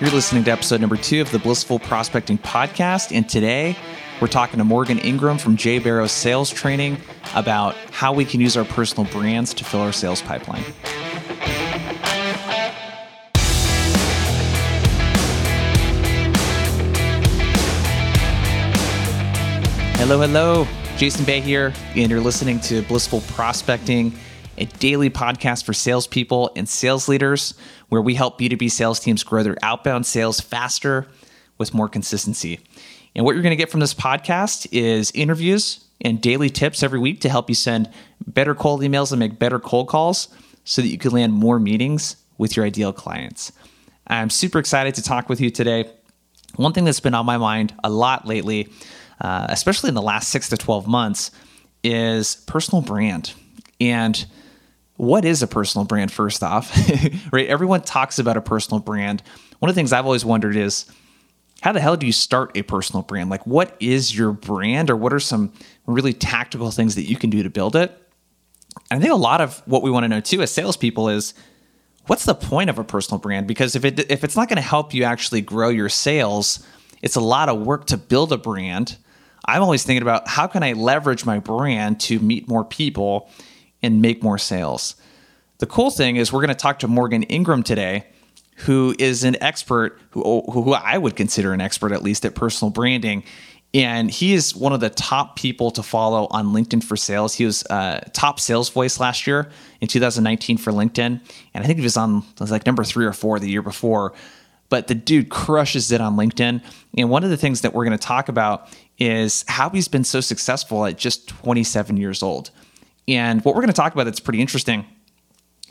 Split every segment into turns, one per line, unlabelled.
You're listening to episode number two of the Blissful Prospecting Podcast. And today we're talking to Morgan Ingram from JBarrows Sales Training about how we can use our personal brands to fill our sales pipeline. Hello, hello. Jason Bay here, and you're listening to Blissful Prospecting, a daily podcast for salespeople and sales leaders where we help B2B sales teams grow their outbound sales faster with more consistency. And what you're going to get from this podcast is interviews and daily tips every week to help you send better cold emails and make better cold calls so that you can land more meetings with your ideal clients. I'm super excited to talk with you today. One thing that's been on my mind a lot lately uh, especially in the last six to 12 months, is personal brand. And what is a personal brand, first off? right? Everyone talks about a personal brand. One of the things I've always wondered is how the hell do you start a personal brand? Like, what is your brand, or what are some really tactical things that you can do to build it? And I think a lot of what we want to know too as salespeople is what's the point of a personal brand? Because if it if it's not going to help you actually grow your sales, it's a lot of work to build a brand I'm always thinking about how can I leverage my brand to meet more people and make more sales. The cool thing is we're going to talk to Morgan Ingram today, who is an expert who, who I would consider an expert at least at personal branding. And he is one of the top people to follow on LinkedIn for sales. He was uh, top sales voice last year in 2019 for LinkedIn. And I think he was on was like number three or four the year before. But the dude crushes it on LinkedIn. And one of the things that we're going to talk about is how he's been so successful at just 27 years old. And what we're going to talk about that's pretty interesting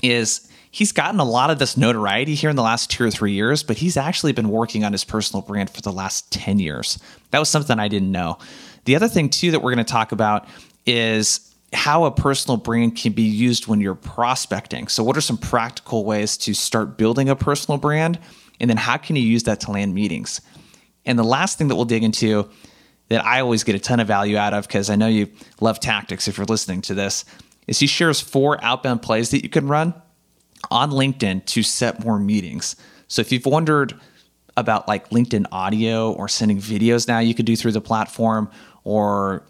is he's gotten a lot of this notoriety here in the last two or three years, but he's actually been working on his personal brand for the last 10 years. That was something I didn't know. The other thing, too, that we're going to talk about is how a personal brand can be used when you're prospecting. So, what are some practical ways to start building a personal brand? And then, how can you use that to land meetings? And the last thing that we'll dig into that I always get a ton of value out of because I know you love tactics if you're listening to this is he shares four outbound plays that you can run on LinkedIn to set more meetings. So if you've wondered about like LinkedIn audio or sending videos now you could do through the platform or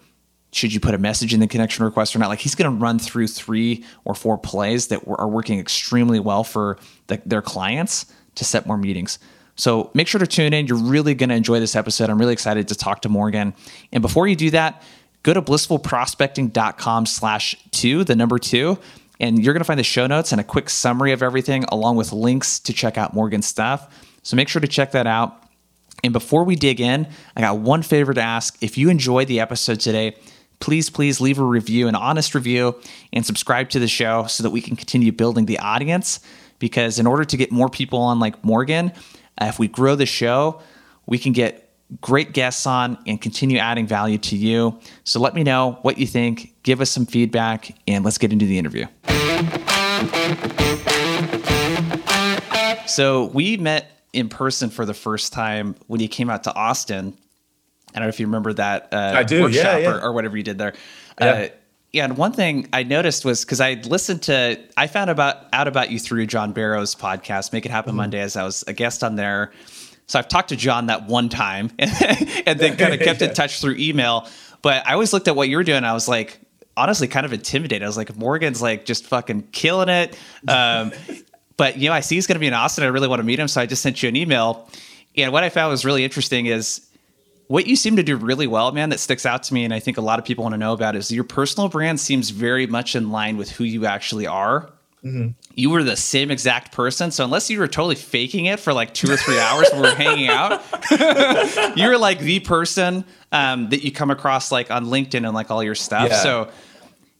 should you put a message in the connection request or not like he's going to run through three or four plays that are working extremely well for the, their clients to set more meetings so make sure to tune in. You're really going to enjoy this episode. I'm really excited to talk to Morgan. And before you do that, go to blissfulprospecting.com slash two, the number two, and you're going to find the show notes and a quick summary of everything along with links to check out Morgan's stuff. So make sure to check that out. And before we dig in, I got one favor to ask. If you enjoyed the episode today, please, please leave a review, an honest review, and subscribe to the show so that we can continue building the audience. Because in order to get more people on like Morgan, uh, if we grow the show, we can get great guests on and continue adding value to you. So let me know what you think, give us some feedback, and let's get into the interview. So we met in person for the first time when you came out to Austin. I don't know if you remember that uh,
I do,
workshop
yeah, yeah.
Or, or whatever you did there.
Yeah.
Uh, yeah, and one thing I noticed was because I listened to, I found about out about you through John Barrows' podcast, Make It Happen mm-hmm. Monday, as I was a guest on there. So I've talked to John that one time, and, and then kind of kept yeah. in touch through email. But I always looked at what you were doing. I was like, honestly, kind of intimidated. I was like, Morgan's like just fucking killing it. Um, but you know, I see he's going to be in Austin. I really want to meet him, so I just sent you an email. And what I found was really interesting is what you seem to do really well, man, that sticks out to me, and I think a lot of people want to know about is your personal brand seems very much in line with who you actually are. Mm-hmm. You were the same exact person. So unless you were totally faking it for like two or three hours when we were hanging out, you were like the person um, that you come across like on LinkedIn and like all your stuff. Yeah. So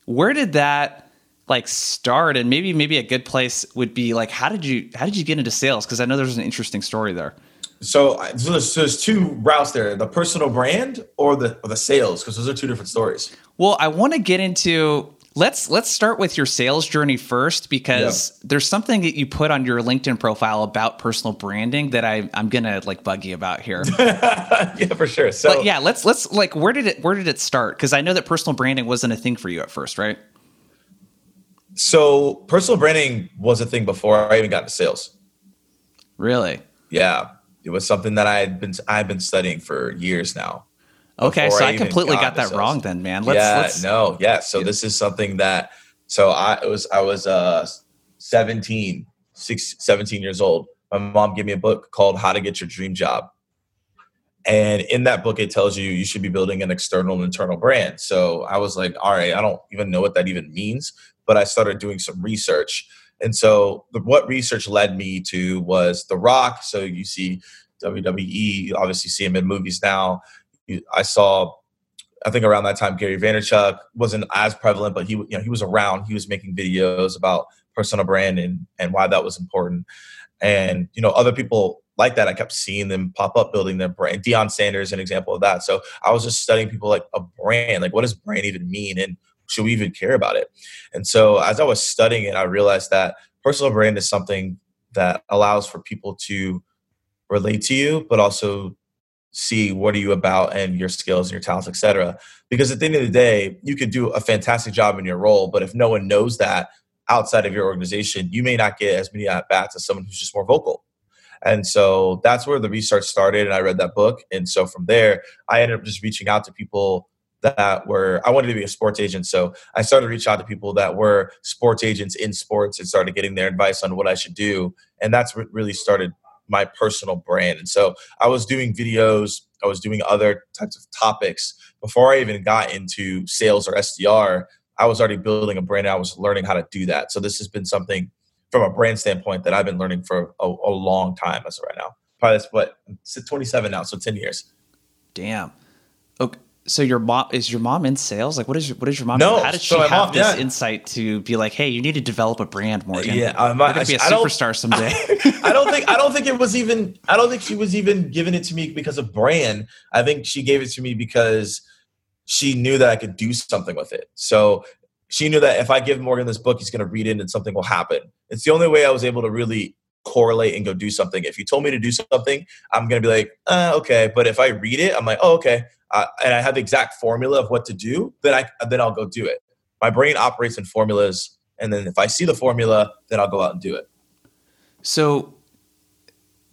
where did that like start? And maybe maybe a good place would be like how did you how did you get into sales? Because I know there's an interesting story there.
So, so there's, there's two routes there: the personal brand or the or the sales, because those are two different stories.
Well, I want to get into let's let's start with your sales journey first because there's something that you put on your LinkedIn profile about personal branding that I I'm gonna like bug you about here.
yeah, for sure. So
but yeah, let's let's like where did it where did it start? Because I know that personal branding wasn't a thing for you at first, right?
So personal branding was a thing before I even got into sales.
Really?
Yeah, it was something that I had been I've been studying for years now.
Okay, so I, I completely got, got that wrong then, man.
Let's, yeah, let's, no, yeah. So yeah. this is something that so I was I was uh 17, six, 17 years old. My mom gave me a book called How to Get Your Dream Job. And in that book, it tells you you should be building an external and internal brand. So I was like, all right, I don't even know what that even means, but I started doing some research. And so the, what research led me to was The Rock. So you see WWE, you obviously see him in movies now. I saw, I think around that time, Gary Vaynerchuk wasn't as prevalent, but he, you know, he was around. He was making videos about personal brand and, and why that was important. And, you know, other people like that, I kept seeing them pop up building their brand. Deion Sanders, an example of that. So I was just studying people like a brand, like what does brand even mean? And should we even care about it? And so as I was studying it, I realized that personal brand is something that allows for people to relate to you, but also see what are you about and your skills and your talents, etc. Because at the end of the day, you could do a fantastic job in your role, but if no one knows that outside of your organization, you may not get as many at bats as someone who's just more vocal. And so that's where the research started. And I read that book. And so from there, I ended up just reaching out to people that were, I wanted to be a sports agent. So I started to reach out to people that were sports agents in sports and started getting their advice on what I should do. And that's what really started my personal brand. And so I was doing videos, I was doing other types of topics before I even got into sales or SDR. I was already building a brand. I was learning how to do that. So this has been something from a brand standpoint that I've been learning for a, a long time as of right now. Probably that's what 27 now, so 10 years.
Damn. Okay. So your mom is your mom in sales? Like, what is your what is your mom?
No,
how did she
so
have
mom,
this
yeah.
insight to be like, hey, you need to develop a brand, Morgan?
Yeah, um,
You're gonna be a superstar someday.
I don't think I don't think it was even I don't think she was even giving it to me because of brand. I think she gave it to me because she knew that I could do something with it. So she knew that if I give Morgan this book, he's going to read it and something will happen. It's the only way I was able to really correlate and go do something. If you told me to do something, I'm going to be like, uh, okay. But if I read it, I'm like, oh, okay. Uh, and I have the exact formula of what to do, then I then I'll go do it. My brain operates in formulas, and then if I see the formula, then I'll go out and do it.
So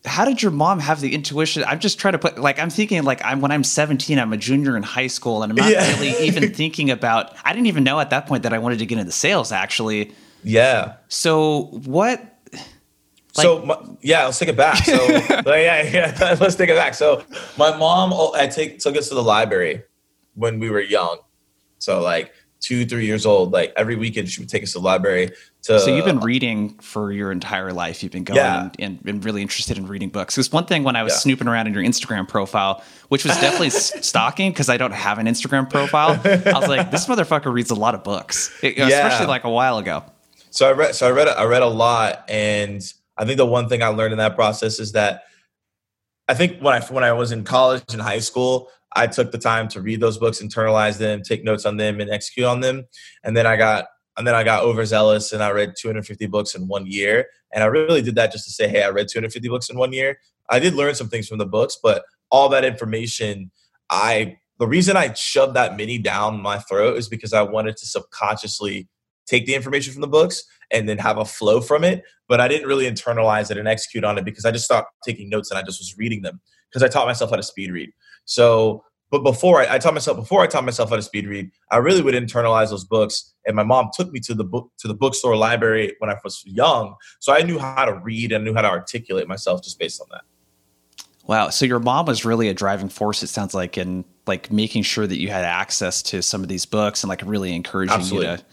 how did your mom have the intuition? I'm just trying to put like I'm thinking like I'm when I'm 17, I'm a junior in high school, and I'm not yeah. really even thinking about. I didn't even know at that point that I wanted to get into sales. Actually,
yeah.
So what?
Like, so my, yeah, let's take it back. So yeah, yeah, let's take it back. So my mom, oh, I take took us to the library when we were young. So like two, three years old, like every weekend she would take us to the library to.
So you've been uh, reading for your entire life. You've been going yeah. and been really interested in reading books. Because one thing when I was yeah. snooping around in your Instagram profile, which was definitely stalking because I don't have an Instagram profile, I was like, this motherfucker reads a lot of books, it, yeah. especially like a while ago.
So I read, so I read, I read a lot, and I think the one thing I learned in that process is that I think when I when I was in college and high school, I took the time to read those books, internalize them, take notes on them, and execute on them. And then I got and then I got overzealous and I read 250 books in one year. And I really did that just to say, hey, I read 250 books in one year. I did learn some things from the books, but all that information, I the reason I shoved that mini down my throat is because I wanted to subconsciously take the information from the books and then have a flow from it. But I didn't really internalize it and execute on it because I just stopped taking notes and I just was reading them because I taught myself how to speed read. So, but before I, I taught myself before I taught myself how to speed read, I really would internalize those books. And my mom took me to the book to the bookstore library when I was young, so I knew how to read and knew how to articulate myself just based on that.
Wow. So your mom was really a driving force. It sounds like in like making sure that you had access to some of these books and like really encouraging Absolutely. you to.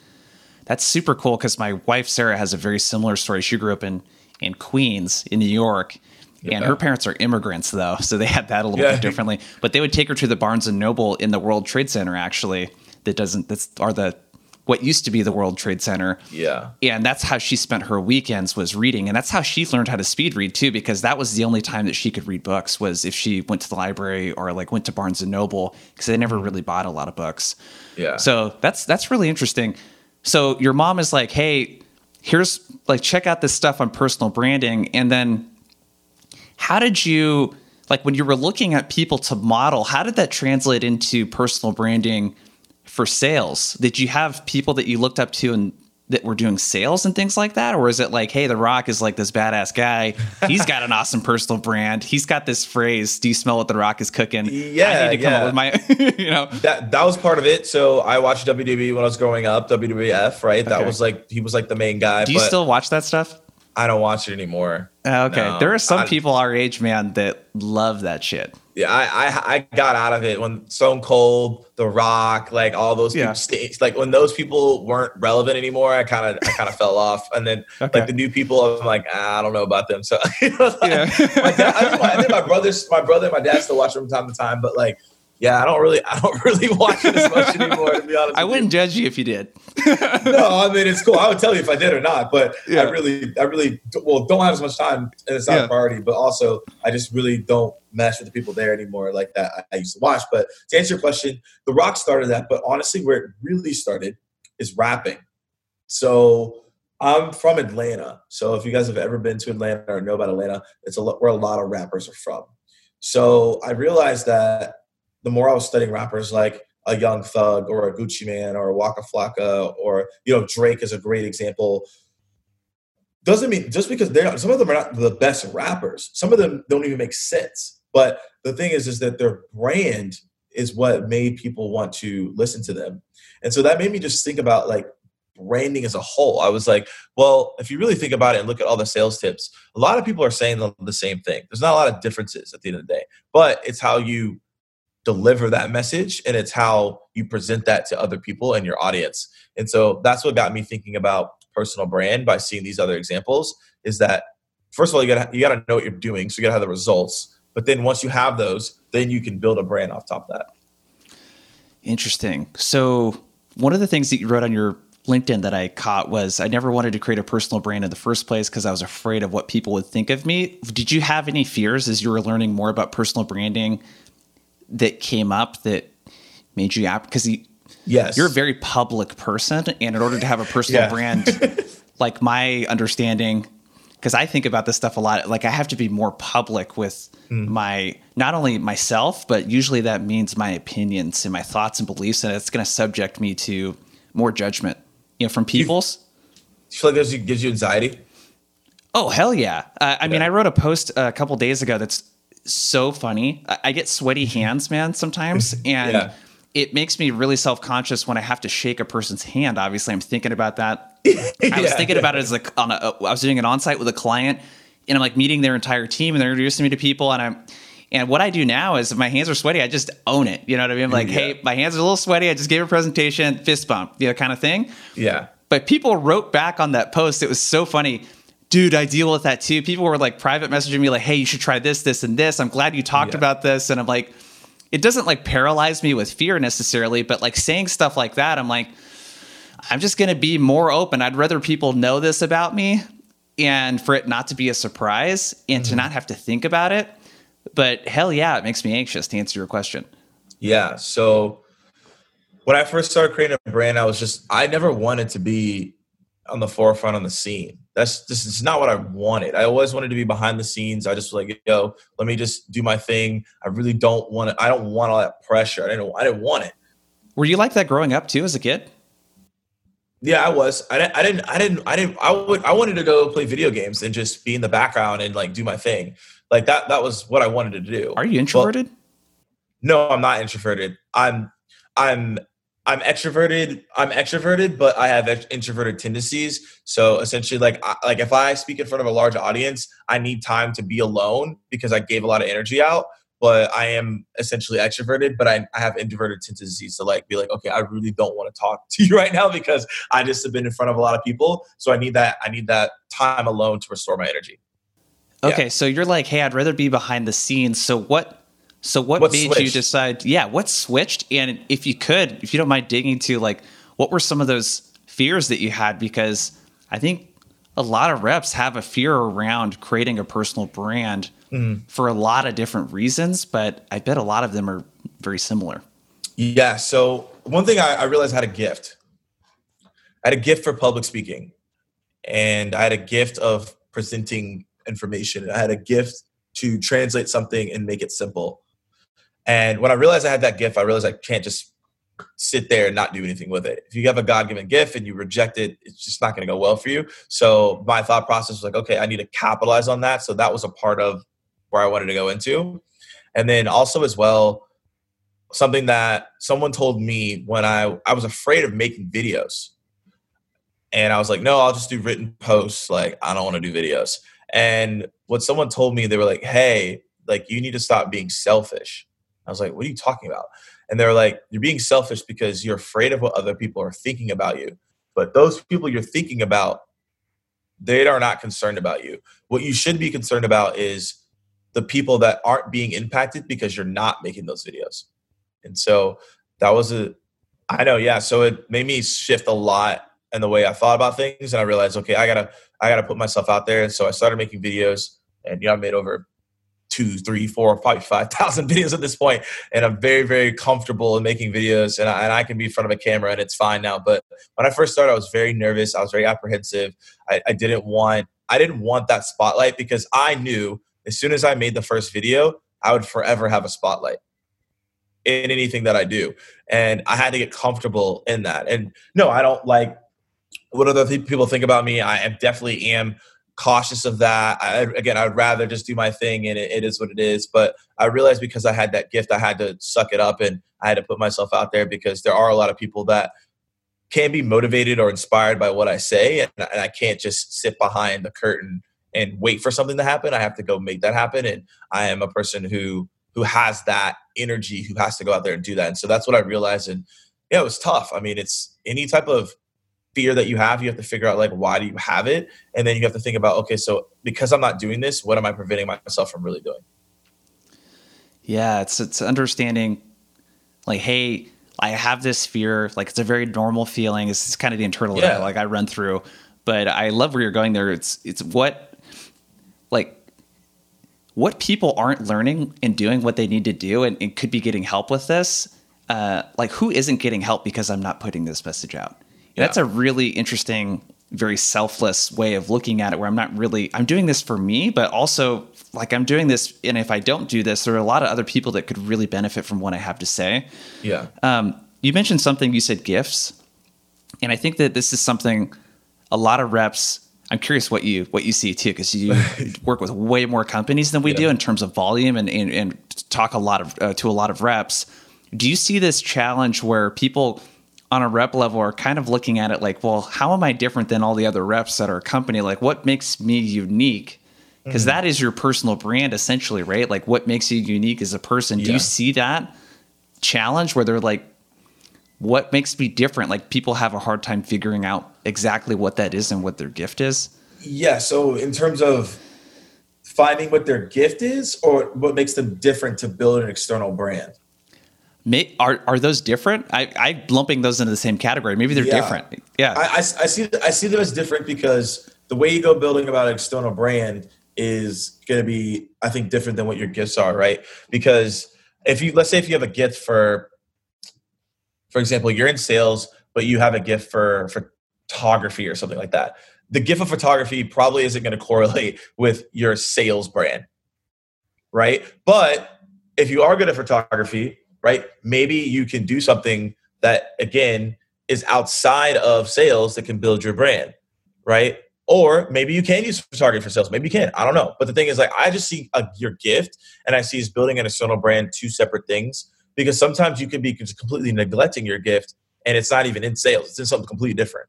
That's super cool because my wife Sarah has a very similar story. She grew up in in Queens in New York, and her parents are immigrants though, so they had that a little yeah. bit differently. But they would take her to the Barnes and Noble in the World Trade Center actually. That doesn't that's are the what used to be the World Trade Center.
Yeah.
And that's how she spent her weekends was reading. And that's how she learned how to speed read too, because that was the only time that she could read books was if she went to the library or like went to Barnes and Noble, because they never mm-hmm. really bought a lot of books.
Yeah.
So that's that's really interesting. So your mom is like, hey, here's like check out this stuff on personal branding. And then how did you like when you were looking at people to model how did that translate into personal branding for sales did you have people that you looked up to and that were doing sales and things like that? Or is it like, hey, The Rock is like this badass guy. He's got an awesome personal brand. He's got this phrase, do you smell what The Rock is cooking?
Yeah.
I need to come
yeah.
up with my, you know.
That that was part of it. So I watched WWE when I was growing up, WWF, right? That
Okay.
was like he was like the main guy.
Do you still watch that stuff?
I don't watch it anymore.
Uh, Okay.
No,
there are some
I-
people our age, man, that love that shit.
Yeah, I, I I got out of it when Stone Cold, The Rock, like all those
Yeah.
people. Like when those people weren't relevant anymore, I kind of I kind of fell off. And then
Okay.
like the new people, I'm like ah, I don't know about them. So you know, like,
Yeah.
my dad, I, think my, I think my brothers, my brother, and my dad still watch them from time to time. But like, yeah, I don't really I don't really watch it as much anymore. To be honest,
I wouldn't judge you if you did.
No, I mean it's cool. I would tell you if I did or not. But
Yeah.
I really, I really, well, don't have as much time, and it's not
Yeah.
a priority. But also, I just really don't mesh with the people there anymore like that I, I used to watch. But to answer your question, The Rock started that. But honestly, where it really started is rapping. So I'm from Atlanta. So if you guys have ever been to Atlanta or know about Atlanta, it's a lot where a lot of rappers are from. So I realized that the more I was studying rappers like a Young Thug or a Gucci Mane or a Waka Flocka or you know Drake is a great example. Doesn't mean just because they're some of them are not the best rappers. Some of them don't even make sense. But the thing is, is that their brand is what made people want to listen to them. And so that made me just think about like branding as a whole. I was like, well, if you really think about it and look at all the sales tips, a lot of people are saying the, the same thing. There's not a lot of differences at the end of the day, but it's how you deliver that message and it's how you present that to other people and your audience. And so that's what got me thinking about personal brand by seeing these other examples is that first of all you got you got to know what you're doing so you got to have the results. But then once you have those, then you can build a brand off top of that.
Interesting. So, one of the things that you wrote on your LinkedIn that I caught was I never wanted to create a personal brand in the first place because I was afraid of what people would think of me. Did you have any fears as you were learning more about personal branding that came up that made you app? Because you,
Yes.
you're a very public person, and in order to have a personal
Yeah.
brand, like my understanding, because I think about this stuff a lot, like I have to be more public with
Mm.
my not only myself, but usually that means my opinions and my thoughts and beliefs, and it's going to subject me to more judgment, you know, from people's.
you feel like this gives you anxiety?
Oh hell yeah! Uh, I mean, I wrote a post a couple days ago that's so funny. I, I get sweaty mm-hmm. hands, man, sometimes, and
Yeah.
it makes me really self conscious when I have to shake a person's hand. Obviously, I'm thinking about that. I was
Yeah.
thinking about it as like on a, I was doing an onsite with a client, and I'm like meeting their entire team, and they're introducing me to people, and I'm. And what I do now is if my hands are sweaty, I just own it. You know what I mean? I'm like,
Yeah.
hey, my hands are a little sweaty. I just gave a presentation, fist bump, you know, kind of thing.
Yeah.
But people wrote back on that post. It was so funny. Dude, I deal with that too. People were like private messaging me like, "Hey, you should try this, this, and this. I'm glad you talked
Yeah.
about this." And I'm like, it doesn't like paralyze me with fear necessarily, but like saying stuff like that, I'm like, I'm just going to be more open. I'd rather people know this about me and for it not to be a surprise and
Mm-hmm.
to not have to think about it. But hell yeah, it makes me anxious to answer your question.
Yeah. So when I first started creating a brand, I was just I never wanted to be on the forefront on the scene. That's just it's not what I wanted. I always wanted to be behind the scenes. I just was like, yo, let me just do my thing. I really don't want to. I don't want all that pressure. I didn't. I didn't want it.
Were you like that growing up too as a kid?
Yeah, I was. I didn't. I didn't. I didn't. I didn't. I would. I wanted to go play video games and just be in the background and like do my thing. Like that. That was what I wanted to do.
Are you introverted?
No, I'm not introverted. I'm I'm I'm extroverted. I'm extroverted, but I have introverted tendencies. So essentially, like I, like if I speak in front of a large audience, I need time to be alone because I gave a lot of energy out. But I am essentially extroverted, but I, I have introverted tendencies to like be like, okay, I really don't want to talk to you right now because I just have been in front of a lot of people. So I need that I need that time alone to restore my energy. Yeah.
Okay, so you're like, hey, I'd rather be behind the scenes. So what? So what
What
made you decide? Yeah, what switched? And if you could, if you don't mind digging to like, what were some of those fears that you had? Because I think a lot of reps have a fear around creating a personal brand
Mm-hmm.
for a lot of different reasons, but I bet a lot of them are very similar.
Yeah. So one thing I, I realized I had a gift. I had a gift for public speaking, and I had a gift of presenting information. I had a gift to translate something and make it simple. And when I realized I had that gift, I realized I can't just sit there and not do anything with it. If you have a God given gift and you reject it, it's just not going to go well for you. So my thought process was like, okay, I need to capitalize on that. So that was a part of where I wanted to go into. And then also as well, something that someone told me when I I was afraid of making videos. And I was like, no, I'll just do written posts. Like, I don't want to do videos. And what someone told me, they were like, hey, like you need to stop being selfish. I was like, what are you talking about? And they're like, you're being selfish because you're afraid of what other people are thinking about you. But those people you're thinking about, they are not concerned about you. What you should be concerned about is the people that aren't being impacted because you're not making those videos. And so that was a, I know, yeah. So it made me shift a lot in the way I thought about things. And I realized, okay, I gotta, I gotta put myself out there. And so I started making videos and you know, I made over two, three, four, probably five thousand videos at this point, and I'm very, very comfortable in making videos, and I, and I can be in front of a camera, and it's fine now. But when I first started, I was very nervous. I was very apprehensive. I, I didn't want, I didn't want that spotlight because I knew as soon as I made the first video, I would forever have a spotlight in anything that I do, and I had to get comfortable in that. And no, I don't like what other people think about me. I definitely am cautious of that. I, again, I'd rather just do my thing and it, it is what it is. But I realized because I had that gift, I had to suck it up and I had to put myself out there because there are a lot of people that can be motivated or inspired by what I say. And, and I can't just sit behind the curtain and wait for something to happen. I have to go make that happen. And I am a person who who has that energy, who has to go out there and do that. And so that's what I realized. And yeah, it was tough. I mean, it's any type of fear that you have you have to figure out like why do you have it? And then you have to think about okay so because i'm not doing this what am i preventing myself from really doing?
Yeah it's it's understanding like hey i have this fear like it's a very normal feeling it's kind of the internal yeah. like i run through but i love where you're going there it's it's what like what people aren't learning and doing what they need to do and, and could be getting help with this uh, like who isn't getting help because i'm not putting this message out yeah. That's a really interesting, very selfless way of looking at it where I'm not really I'm doing this for me, but also like I'm doing this and if I don't do this, there are a lot of other people that could really benefit from what I have to say.
Yeah.
Um, you mentioned something you said gifts. And I think that this is something a lot of reps I'm curious what you what you see too, because you work with way more companies than we yeah. do in terms of volume and, and, and talk a lot of uh, to a lot of reps. Do you see this challenge where people on a rep level are kind of looking at it like, well, how am I different than all the other reps at our company? Like, what makes me unique? Because mm-hmm. is your personal brand essentially, right? Like, what makes you unique as a person? Yeah. Do you see that challenge where they're like, what makes me different? Like, people have a hard time figuring out exactly what that is and what their gift is.
Yeah. So, in terms of finding what their gift is, or what makes them different to build an external brand?
May, are are those different? I I lumping those into the same category. Maybe they're yeah. different. Yeah,
I, I, I, see I see them as different because the way you go building about an external brand is going to be I think different than what your gifts are, right? Because if you let's say if you have a gift for, for example, you're in sales, but you have a gift for photography or something like that. The gift of photography probably isn't going to correlate with your sales brand, right? But if you are good at photography right? Maybe you can do something that again is outside of sales that can build your brand, right? Or maybe you can use photography for sales. Maybe you can. I don't know. But the thing is, like, I just see a, your gift and I see as building an external brand two separate things because sometimes you can be completely neglecting your gift and it's not even in sales, it's in something completely different.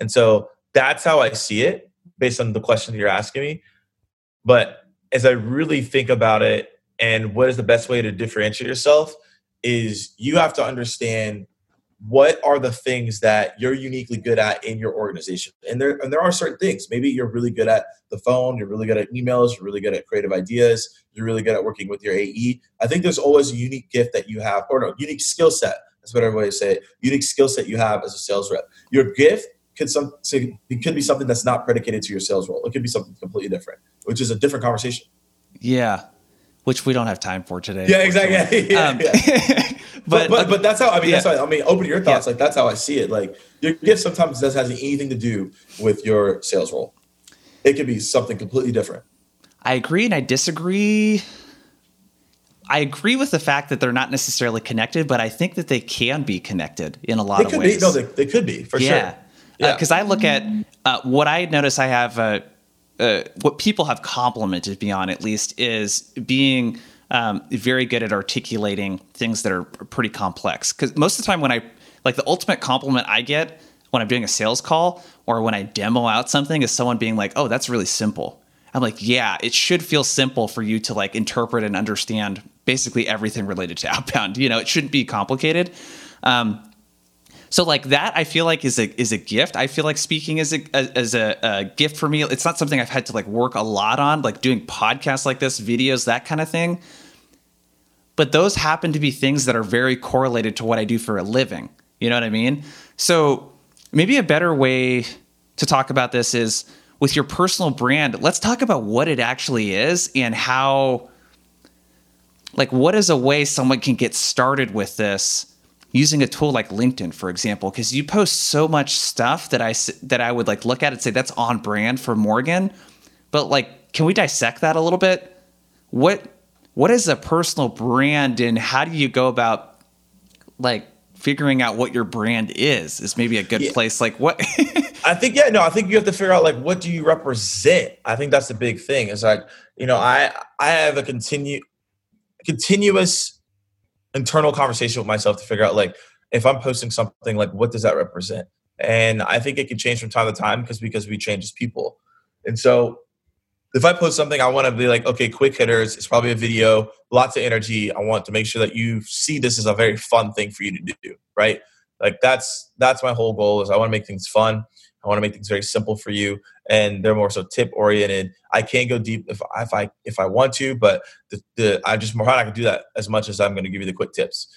And so that's how I see it based on the question that you're asking me. But as I really think about it and what is the best way to differentiate yourself, is you have to understand what are the things that you're uniquely good at in your organization. And there and there are certain things. Maybe you're really good at the phone you're really good at emails you're really good at creative ideas you're really good at working with your ae i think there's always a unique gift that you have or no unique skill set that's what everybody say unique skill set you have as a sales rep. Your gift could some it could be something that's not predicated to your sales role. It could be something completely different which is a different conversation.
Yeah which we don't have time for today.
Yeah, exactly. Yeah, um, yeah. but, but, but that's how I mean. Yeah. That's how I mean. Open your thoughts. Like that's how I see it. Like your gift sometimes doesn't have anything to do with your sales role. It could be something completely different.
I agree and I disagree. I agree with the fact that they're not necessarily connected, but I think that they can be connected in a lot
they
of
could
ways.
Be. No, they, they could be for sure.
Yeah, because uh, I look at uh, what I notice. I have uh, uh, what people have complimented me on, at least, is being um, very good at articulating things that are pretty complex. Because most of the time, when I like the ultimate compliment I get when I'm doing a sales call or when I demo out something is someone being like, "Oh, that's really simple." I'm like, "Yeah, it should feel simple for you to like interpret and understand basically everything related to outbound. You know, it shouldn't be complicated." Um, so like that, I feel like is a is a gift. I feel like speaking is a, as a, a, gift for me. It's not something I've had to like work a lot on, like doing podcasts like this, videos, that kind of thing. But those happen to be things that are very correlated to what I do for a living. You know what I mean? So maybe a better way to talk about this is with your personal brand. Let's talk about what it actually is and how, like, what is a way someone can get started with this using a tool like LinkedIn, for example, because you post so much stuff that I that I would like look at and say that's on brand for Morgan. But like, can we dissect that a little bit? What what is a personal brand and how do you go about like figuring out what your brand is is maybe a good yeah. place like what
i think yeah no i think you have to figure out like what do you represent i think that's the big thing it's like you know i i have a continue continuous internal conversation with myself to figure out like if i'm posting something like what does that represent and i think it can change from time to time because because we change as people and so if I post something, I want to be like, okay, quick hitters. It's probably a video, lots of energy. I want to make sure that you see this as a very fun thing for you to do, right? Like that's that's my whole goal is I want to make things fun. I want to make things very simple for you, and they're more so tip oriented. I can't go deep if, if I if I want to, but the, the I just more going to do that as much as I'm going to give you the quick tips.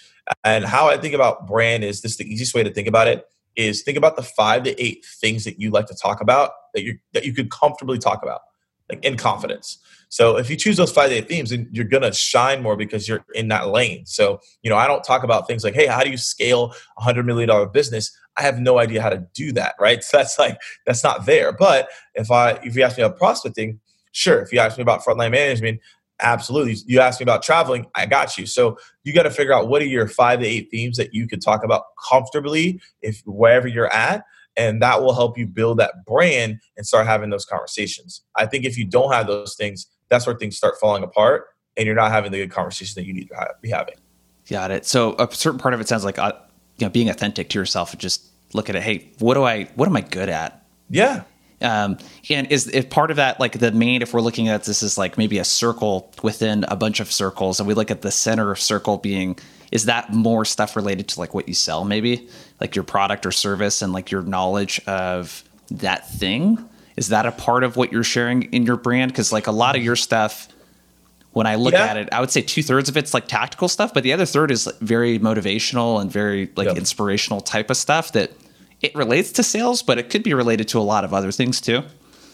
And how I think about brand is this: the easiest way to think about it is think about the five to eight things that you like to talk about that you that you could comfortably talk about like in confidence. So if you choose those five day themes, then you're gonna shine more because you're in that lane. So you know, I don't talk about things like, hey, how do you scale a hundred million dollar business? I have no idea how to do that, right? So that's like that's not there. But if I if you ask me about prospecting, sure. If you ask me about frontline management, absolutely. You ask me about traveling, I got you. So you got to figure out what are your five to eight themes that you could talk about comfortably if wherever you're at and that will help you build that brand and start having those conversations. I think if you don't have those things, that's where things start falling apart, and you're not having the good conversation that you need to have, be having.
Got it. So a certain part of it sounds like uh, you know being authentic to yourself and just look at it. Hey, what do I? What am I good at?
Yeah.
Um, and is if part of that like the main if we're looking at this is like maybe a circle within a bunch of circles and we look at the center of circle being is that more stuff related to like what you sell maybe like your product or service and like your knowledge of that thing is that a part of what you're sharing in your brand because like a lot of your stuff when i look yeah. at it i would say two-thirds of it's like tactical stuff but the other third is very motivational and very like yep. inspirational type of stuff that it relates to sales but it could be related to a lot of other things too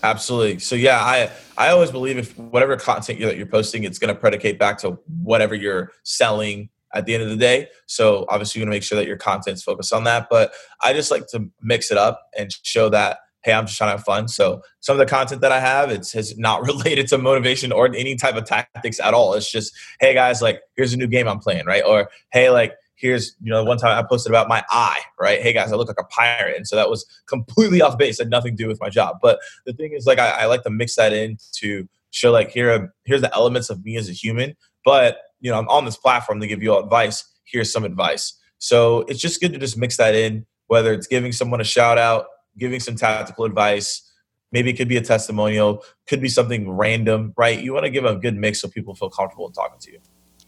Absolutely. So yeah, I I always believe if whatever content that you're posting, it's going to predicate back to whatever you're selling at the end of the day. So obviously you want to make sure that your content's focused on that. But I just like to mix it up and show that hey, I'm just trying to have fun. So some of the content that I have, it's, it's not related to motivation or any type of tactics at all. It's just, hey guys, like here's a new game I'm playing, right? Or hey, like here's you know one time I posted about my eye, right? Hey guys, I look like a pirate, and so that was completely off base, had nothing to do with my job. But the thing is, like I, I like to mix that in to show like here are, here's the elements of me as a human, but you know, I'm on this platform to give you all advice. Here's some advice. So it's just good to just mix that in, whether it's giving someone a shout out, giving some tactical advice. Maybe it could be a testimonial, could be something random, right? You want to give a good mix so people feel comfortable in talking to you.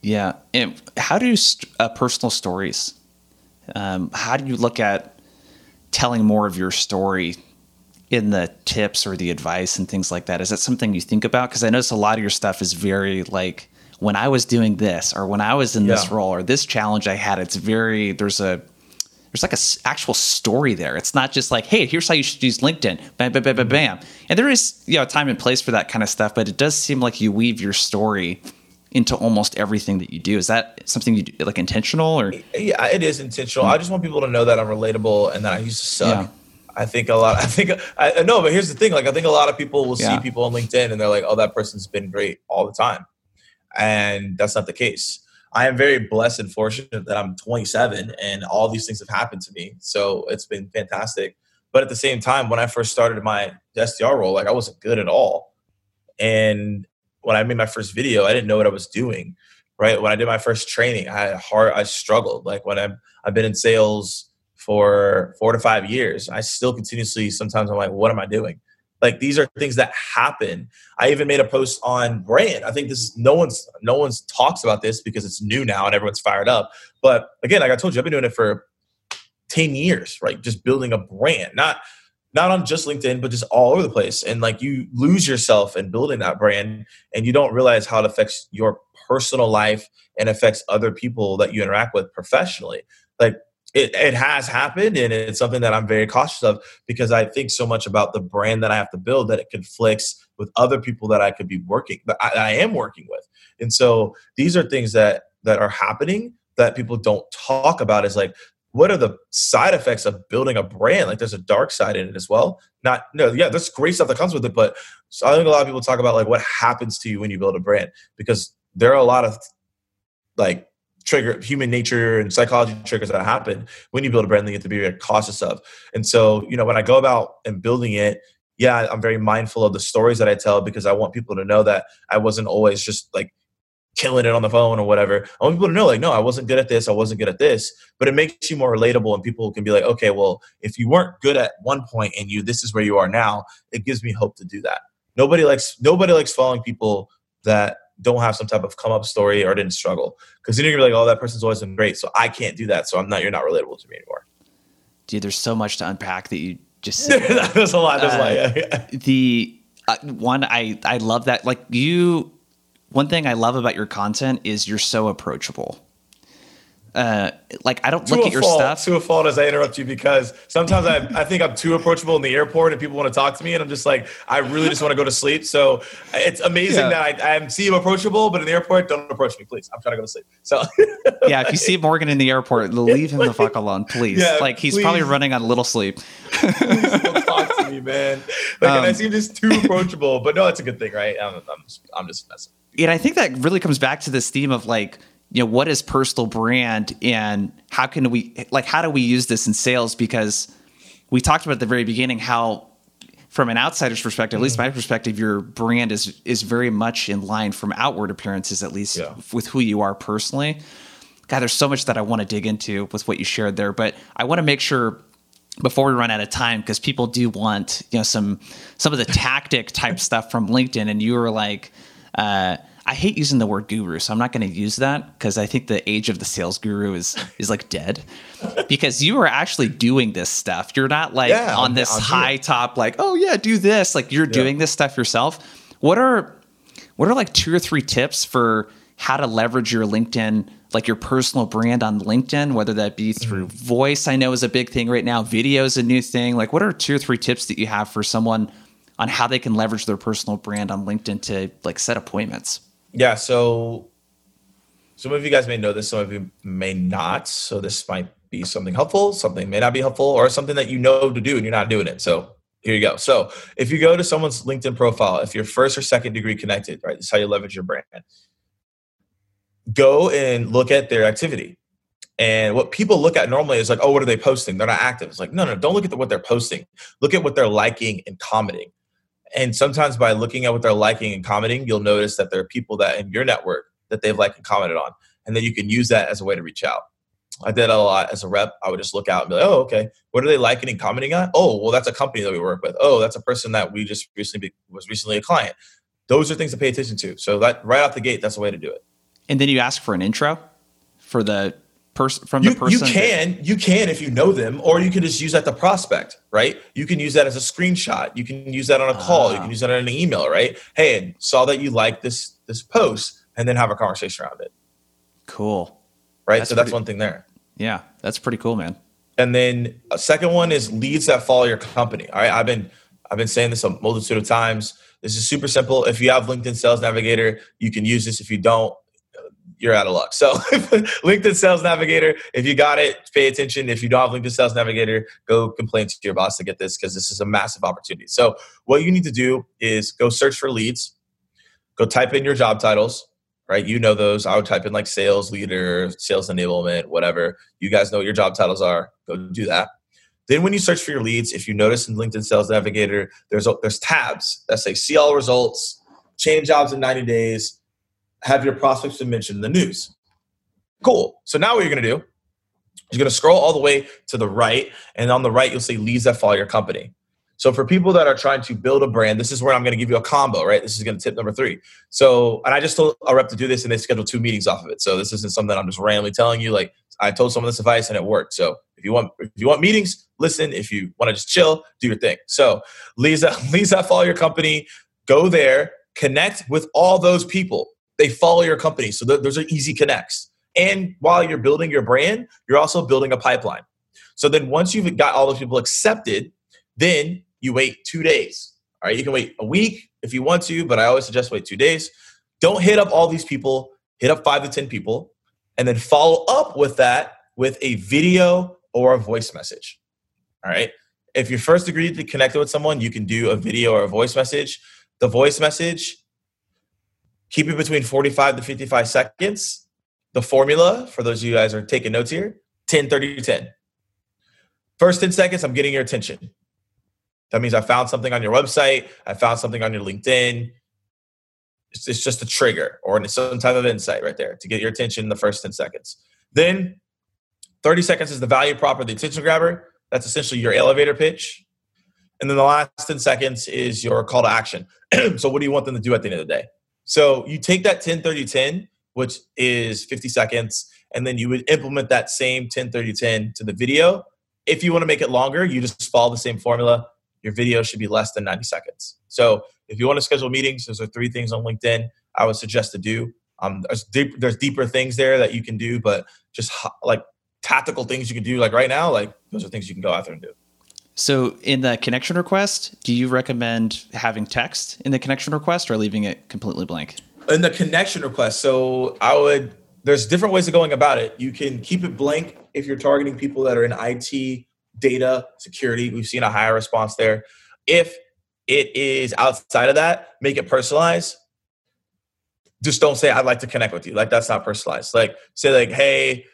Yeah. And how do you, uh, personal stories, um, how do you look at telling more of your story in the tips or the advice and things like that? Is that something you think about? Because I notice a lot of your stuff is very like, when I was doing this or when I was in yeah. this role or this challenge I had, it's very there's a there's like a s- actual story there. It's not just like, hey, here's how you should use LinkedIn, bam, bam, bam, bam, bam. And there is you know time and place for that kind of stuff, but it does seem like you weave your story into almost everything that you do. Is that something you do, like intentional or?
Yeah, it is intentional. Mm-hmm. I just want people to know that I'm relatable and that I used to suck. Yeah. I think a lot. I think I know, but here's the thing. Like, I think a lot of people will yeah. see people on LinkedIn and they're like, "Oh, that person's been great all the time." And that's not the case. I am very blessed and fortunate that I'm 27 and all these things have happened to me. So it's been fantastic. But at the same time, when I first started my SDR role, like I wasn't good at all. And when I made my first video, I didn't know what I was doing. Right. When I did my first training, I hard I struggled. Like when I'm I've been in sales for four to five years, I still continuously sometimes I'm like, what am I doing? Like these are things that happen. I even made a post on brand. I think this no one's no one's talks about this because it's new now and everyone's fired up. But again, like I told you, I've been doing it for 10 years, right? Just building a brand. Not not on just LinkedIn, but just all over the place. And like you lose yourself in building that brand and you don't realize how it affects your personal life and affects other people that you interact with professionally. Like it, it has happened and it's something that I'm very cautious of because I think so much about the brand that I have to build that it conflicts with other people that I could be working that I, I am working with. And so these are things that that are happening that people don't talk about is like what are the side effects of building a brand? Like there's a dark side in it as well. Not no, yeah, there's great stuff that comes with it, but so I think a lot of people talk about like what happens to you when you build a brand because there are a lot of like trigger human nature and psychology triggers that happen when you build a brand that you have to be very cautious of. And so, you know, when I go about and building it, yeah, I'm very mindful of the stories that I tell because I want people to know that I wasn't always just like killing it on the phone or whatever. I want people to know, like, no, I wasn't good at this, I wasn't good at this. But it makes you more relatable, and people can be like, okay, well, if you weren't good at one point and you this is where you are now, it gives me hope to do that. Nobody likes nobody likes following people that don't have some type of come up story or didn't struggle. Because then you're gonna be like, oh, that person's always been great. So I can't do that. So I'm not you're not relatable to me anymore.
Dude, there's so much to unpack that you just
said. there's a lot. There's uh, a lot. Yeah,
yeah. The uh, one I I love that like you one thing I love about your content is you're so approachable. Uh, like I don't to look at your
fault,
stuff.
To a fault, as I interrupt you, because sometimes I, I think I'm too approachable in the airport, and people want to talk to me, and I'm just like, I really just want to go to sleep. So it's amazing yeah. that I, I see him approachable, but in the airport, don't approach me, please. I'm trying to go to sleep. So
yeah, if you see Morgan in the airport, leave him the fuck alone, please. Yeah, like he's please. probably running on a little sleep.
please don't talk to me, man. Like, um, I seem just too approachable, but no, it's a good thing, right? I'm, I'm, just, I'm just messing
and I think that really comes back to this theme of like, you know, what is personal brand and how can we like how do we use this in sales? Because we talked about at the very beginning how from an outsider's perspective, at least my perspective, your brand is is very much in line from outward appearances, at least yeah. with who you are personally. God, there's so much that I want to dig into with what you shared there, but I want to make sure before we run out of time because people do want you know some some of the tactic type stuff from LinkedIn, and you were like. Uh, I hate using the word guru, so I'm not going to use that because I think the age of the sales guru is is like dead. because you are actually doing this stuff. You're not like yeah, on this I'm high top, like oh yeah, do this. Like you're yeah. doing this stuff yourself. What are what are like two or three tips for how to leverage your LinkedIn, like your personal brand on LinkedIn, whether that be through mm-hmm. voice? I know is a big thing right now. Video is a new thing. Like what are two or three tips that you have for someone? on how they can leverage their personal brand on LinkedIn to like set appointments
yeah, so some of you guys may know this, some of you may not. So this might be something helpful, something may not be helpful, or something that you know to do and you're not doing it. So here you go. So if you go to someone's LinkedIn profile, if you're first or second degree connected, right, this is how you leverage your brand. Go and look at their activity. And what people look at normally is like, oh, what are they posting? They're not active. It's like, no, no, don't look at what they're posting. Look at what they're liking and commenting. And sometimes by looking at what they're liking and commenting, you'll notice that there are people that in your network that they've liked and commented on. And then you can use that as a way to reach out. I did a lot as a rep. I would just look out and be like, oh, okay, what are they liking and commenting on? Oh, well, that's a company that we work with. Oh, that's a person that we just recently was recently a client. Those are things to pay attention to. So that right out the gate, that's a way to do it.
And then you ask for an intro for the person from
you,
the person?
You can, you can if you know them, or you can just use that to prospect, right? You can use that as a screenshot. You can use that on a call. You can ah. use that on an email, right? Hey, saw that you like this this post, and then have a conversation around it.
Cool.
Right. That's so that's one thing there.
Yeah, that's pretty cool, man.
And then a second one is leads that follow your company. All right, I've been I've been saying this a multitude of times. This is super simple. If you have LinkedIn Sales Navigator, you can use this. If you don't, you're out of luck. So LinkedIn Sales Navigator, if you got it, pay attention. If you don't have LinkedIn Sales Navigator, go complain to your boss to get this because this is a massive opportunity. So what you need to do is go search for leads, go type in your job titles, right? You know those. I would type in like sales leader, sales enablement, whatever. You guys know what your job titles are. Go do that. Then when you search for your leads, if you notice in LinkedIn Sales Navigator, there's there's tabs that say see all results, change jobs in 90 days, have your prospects been mentioned in the news. Cool. So now what you're gonna do, you're gonna scroll all the way to the right, and on the right you'll see leads that follow your company. So for people that are trying to build a brand, this is where I'm going to give you a combo, right? This is going to tip number three. So, and I just told a rep to do this, and they scheduled two meetings off of it. So this isn't something I'm just randomly telling you. Like I told someone this advice, and it worked. So if you want, if you want meetings, listen. If you want to just chill, do your thing. So Lisa, Lisa, follow your company. Go there, connect with all those people. They follow your company, so th- those are easy connects. And while you're building your brand, you're also building a pipeline. So then once you've got all those people accepted, then you wait two days. All right, you can wait a week if you want to, but I always suggest wait two days. Don't hit up all these people, hit up five to 10 people, and then follow up with that with a video or a voice message. All right. If you first agree to connect with someone, you can do a video or a voice message. The voice message, keep it between 45 to 55 seconds. The formula, for those of you guys are taking notes here 10, 30, 10. First 10 seconds, I'm getting your attention. That means I found something on your website, I found something on your LinkedIn. It's, it's just a trigger or some type of insight right there to get your attention in the first 10 seconds. Then 30 seconds is the value prop or the attention grabber. That's essentially your elevator pitch. And then the last 10 seconds is your call to action. so, what do you want them to do at the end of the day? So, you take that 10 30 10, which is 50 seconds, and then you would implement that same 10 30 10 to the video. If you want to make it longer, you just follow the same formula your video should be less than 90 seconds. So if you want to schedule meetings, those are three things on LinkedIn I would suggest to do. Um, there's, deep, there's deeper things there that you can do, but just like tactical things you can do, like right now, like those are things you can go out there and do.
So in the connection request, do you recommend having text in the connection request or leaving it completely blank?
In the connection request, so I would. There's different ways of going about it. You can keep it blank if you're targeting people that are in IT data security. We've seen a higher response there. If it is outside of that, make it personalized. Just don't say I'd like to connect with you. Like that's not personalized. Like say like, hey,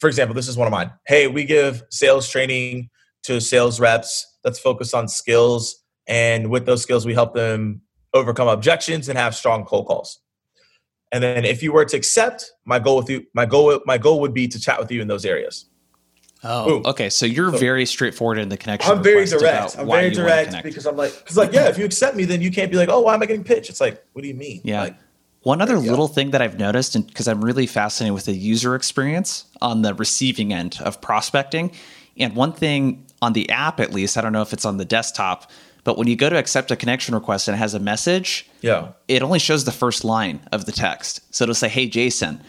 for example, this is one of mine. Hey, we give sales training to sales reps that's focused on skills, and with those skills, we help them overcome objections and have strong cold calls. And then if you were to accept, my goal with you, my goal, my goal would be to chat with you in those areas.
Oh, okay. So you're so, very straightforward in the connection.
I'm very direct. I'm very direct because I'm like, because like, yeah, if you accept me, then you can't be like, oh, why am I getting pitched? It's like, what do you mean?
Yeah.
Like,
one other little thing that I've noticed, and because I'm really fascinated with the user experience on the receiving end of prospecting, and one thing on the app, at least, I don't know if it's on the desktop, but when you go to accept a connection request and it has a message,
yeah,
it only shows the first line of the text. So it'll say, "Hey, Jason."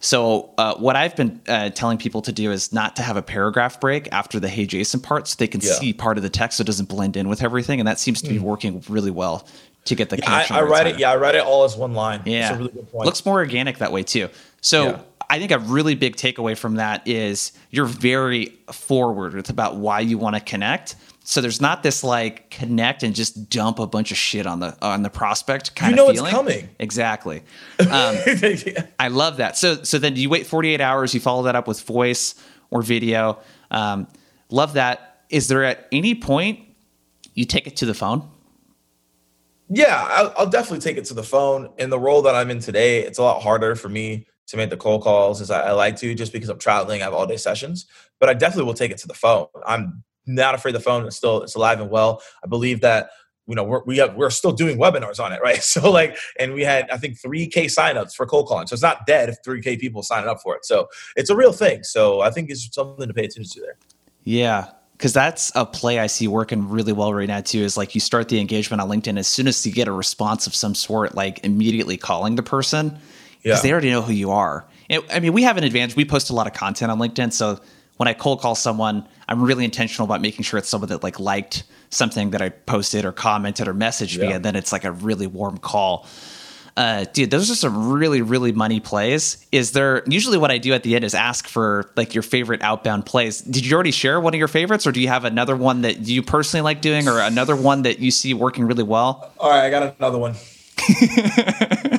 So uh, what I've been uh, telling people to do is not to have a paragraph break after the "Hey Jason" part, so they can yeah. see part of the text, so it doesn't blend in with everything, and that seems to be mm. working really well to get the
yeah, connection. I, I write it. Yeah, I write it all as one line.
Yeah, really looks more organic that way too. So. Yeah. I think a really big takeaway from that is you're very forward with about why you want to connect so there's not this like connect and just dump a bunch of shit on the on the prospect kind
you know
of feeling.
it's coming.
Exactly. Um, yeah. I love that. So so then you wait 48 hours. You follow that up with voice or video. Um, love that. Is there at any point you take it to the phone?
Yeah, I'll, I'll definitely take it to the phone. In the role that I'm in today, it's a lot harder for me to make the cold calls as I, I like to, just because I'm traveling. I have all day sessions, but I definitely will take it to the phone. I'm not afraid of the phone. It's still it's alive and well. I believe that you know we're, we have we're still doing webinars on it, right? So like, and we had I think 3k signups for cold calling, so it's not dead if 3k people sign up for it. So it's a real thing. So I think it's something to pay attention to there.
Yeah, because that's a play I see working really well right now too. Is like you start the engagement on LinkedIn as soon as you get a response of some sort, like immediately calling the person because yeah. they already know who you are. It, I mean, we have an advantage. We post a lot of content on LinkedIn, so when I cold call someone, I'm really intentional about making sure it's someone that like liked something that I posted or commented or messaged yeah. me, and then it's like a really warm call. Uh, dude, those are some really, really money plays. Is there usually what I do at the end is ask for like your favorite outbound plays. Did you already share one of your favorites, or do you have another one that you personally like doing, or another one that you see working really well?
All right, I got another one.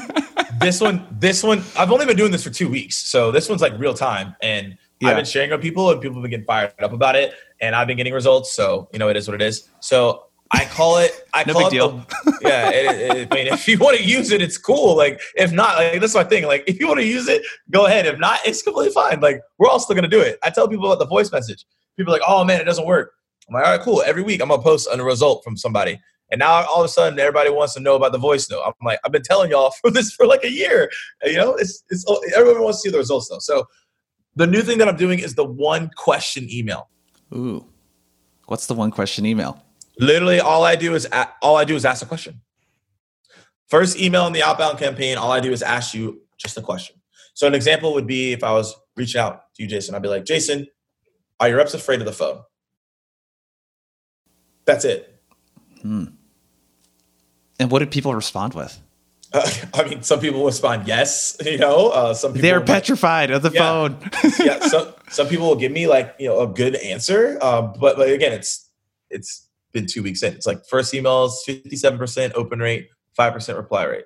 this one, this one, I've only been doing this for two weeks, so this one's like real time, and yeah. I've been sharing with people, and people have been getting fired up about it, and I've been getting results. So you know, it is what it is. So I call it. I no call it deal. The, yeah, it, it, I mean, if you want to use it, it's cool. Like, if not, like that's my thing. Like, if you want to use it, go ahead. If not, it's completely fine. Like, we're all still gonna do it. I tell people about the voice message. People are like, oh man, it doesn't work. I'm like, all right, cool. Every week, I'm gonna post a result from somebody. And now all of a sudden, everybody wants to know about the voice note. I'm like, I've been telling y'all for this for like a year. You know, it's it's everyone wants to see the results though. So the new thing that I'm doing is the one question email.
Ooh, what's the one question email?
Literally, all I do is all I do is ask a question. First email in the outbound campaign, all I do is ask you just a question. So an example would be if I was reaching out to you, Jason, I'd be like, Jason, are your reps afraid of the phone? That's it.
Hmm. And what did people respond with?
Uh, I mean, some people respond yes. You know, uh, some people
they're petrified of the yeah, phone.
yeah, some some people will give me like you know a good answer, um, but but again, it's it's been two weeks in. It's like first emails, fifty seven percent open rate, five percent reply rate.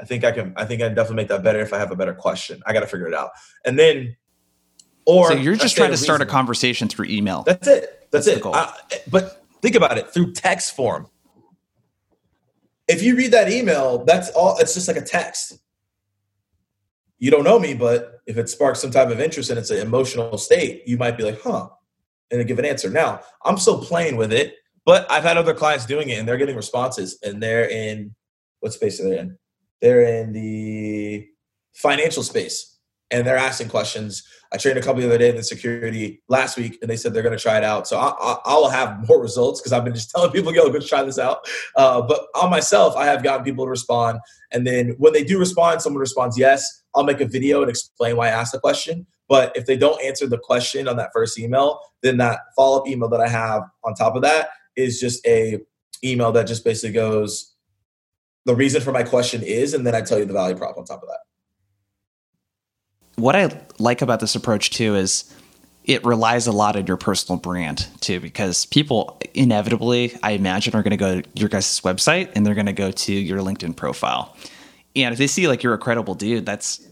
I think I can. I think I can definitely make that better if I have a better question. I got to figure it out, and then. Or
so you're just trying to start a conversation through email.
That's it. That's, That's it. Uh, but think about it through text form if you read that email, that's all. It's just like a text. You don't know me, but if it sparks some type of interest and it's an emotional state, you might be like, "Huh," and give an answer. Now, I'm still playing with it, but I've had other clients doing it, and they're getting responses, and they're in what space are they in? They're in the financial space and they're asking questions. I trained a couple the other day in the security last week, and they said they're going to try it out. So I, will have more results because I've been just telling people, "Yo, go try this out." Uh, but on myself, I have gotten people to respond, and then when they do respond, someone responds yes. I'll make a video and explain why I asked the question. But if they don't answer the question on that first email, then that follow up email that I have on top of that is just a email that just basically goes, "The reason for my question is," and then I tell you the value prop on top of that
what I like about this approach too is it relies a lot on your personal brand too, because people inevitably, I imagine, are going to go to your guys' website and they're going to go to your LinkedIn profile. And if they see like you're a credible dude, that's,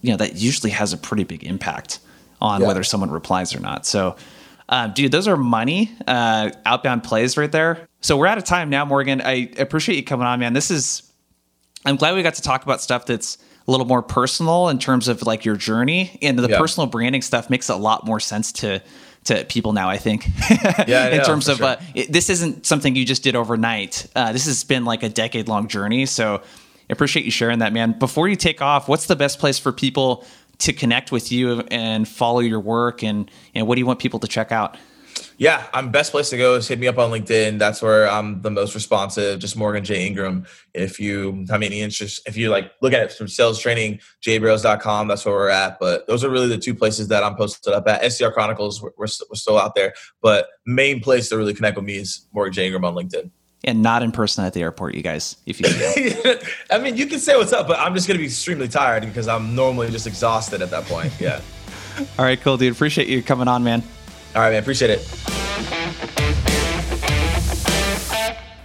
you know, that usually has a pretty big impact on yeah. whether someone replies or not. So, um, dude, those are money uh, outbound plays right there. So we're out of time now, Morgan. I appreciate you coming on, man. This is, I'm glad we got to talk about stuff that's a little more personal in terms of like your journey. And the yeah. personal branding stuff makes a lot more sense to to people now i think. Yeah, in terms of sure. uh, it, this isn't something you just did overnight. Uh, this has been like a decade long journey. So I appreciate you sharing that man. Before you take off what's the best place for people to connect with you and follow your work? And and what do you want people to check out
yeah, I'm best place to go is hit me up on LinkedIn. That's where I'm the most responsive. Just Morgan J Ingram. If you have any interest, if you like look at it from sales training, jbarrows.com, that's where we're at. But those are really the two places that I'm posted up at. SDR Chronicles, we're, we're, we're still out there. But main place to really connect with me is Morgan J Ingram on LinkedIn.
And not in person at the airport, you guys. If you,
I mean, you can say what's up, but I'm just gonna be extremely tired because I'm normally just exhausted at that point. Yeah.
All right, cool, dude. Appreciate you coming on, man.
All right, man. Appreciate it.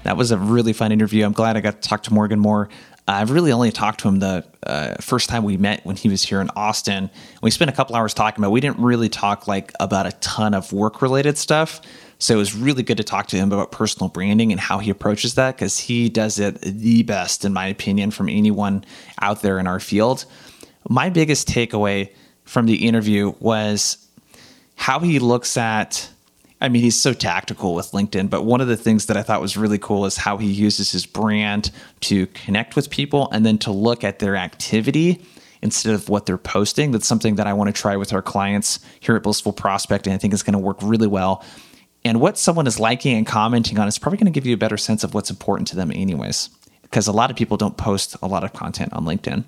That was a really fun interview. I'm glad I got to talk to Morgan more. I've really only talked to him the uh, first time we met when he was here in Austin. We spent a couple hours talking about. We didn't really talk like about a ton of work related stuff. So it was really good to talk to him about personal branding and how he approaches that because he does it the best, in my opinion, from anyone out there in our field. My biggest takeaway from the interview was how he looks at I mean, he's so tactical with LinkedIn, but one of the things that I thought was really cool is how he uses his brand to connect with people and then to look at their activity instead of what they're posting. That's something that I want to try with our clients here at Blissful Prospect, and I think is going to work really well. And what someone is liking and commenting on is probably going to give you a better sense of what's important to them, anyways, because a lot of people don't post a lot of content on LinkedIn.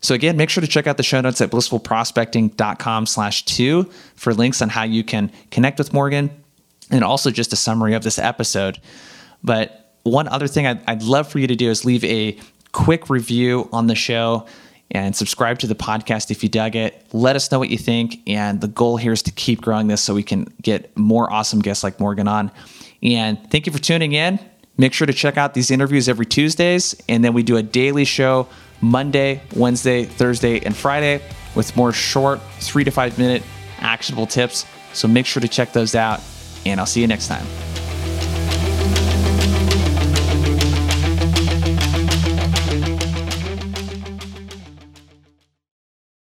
So again, make sure to check out the show notes at blissfulprospecting.com slash two for links on how you can connect with Morgan and also just a summary of this episode. But one other thing I'd, I'd love for you to do is leave a quick review on the show and subscribe to the podcast if you dug it. Let us know what you think. And the goal here is to keep growing this so we can get more awesome guests like Morgan on. And thank you for tuning in. Make sure to check out these interviews every Tuesdays. And then we do a daily show Monday, Wednesday, Thursday, and Friday with more short, three to five minute actionable tips. So make sure to check those out, and I'll see you next time.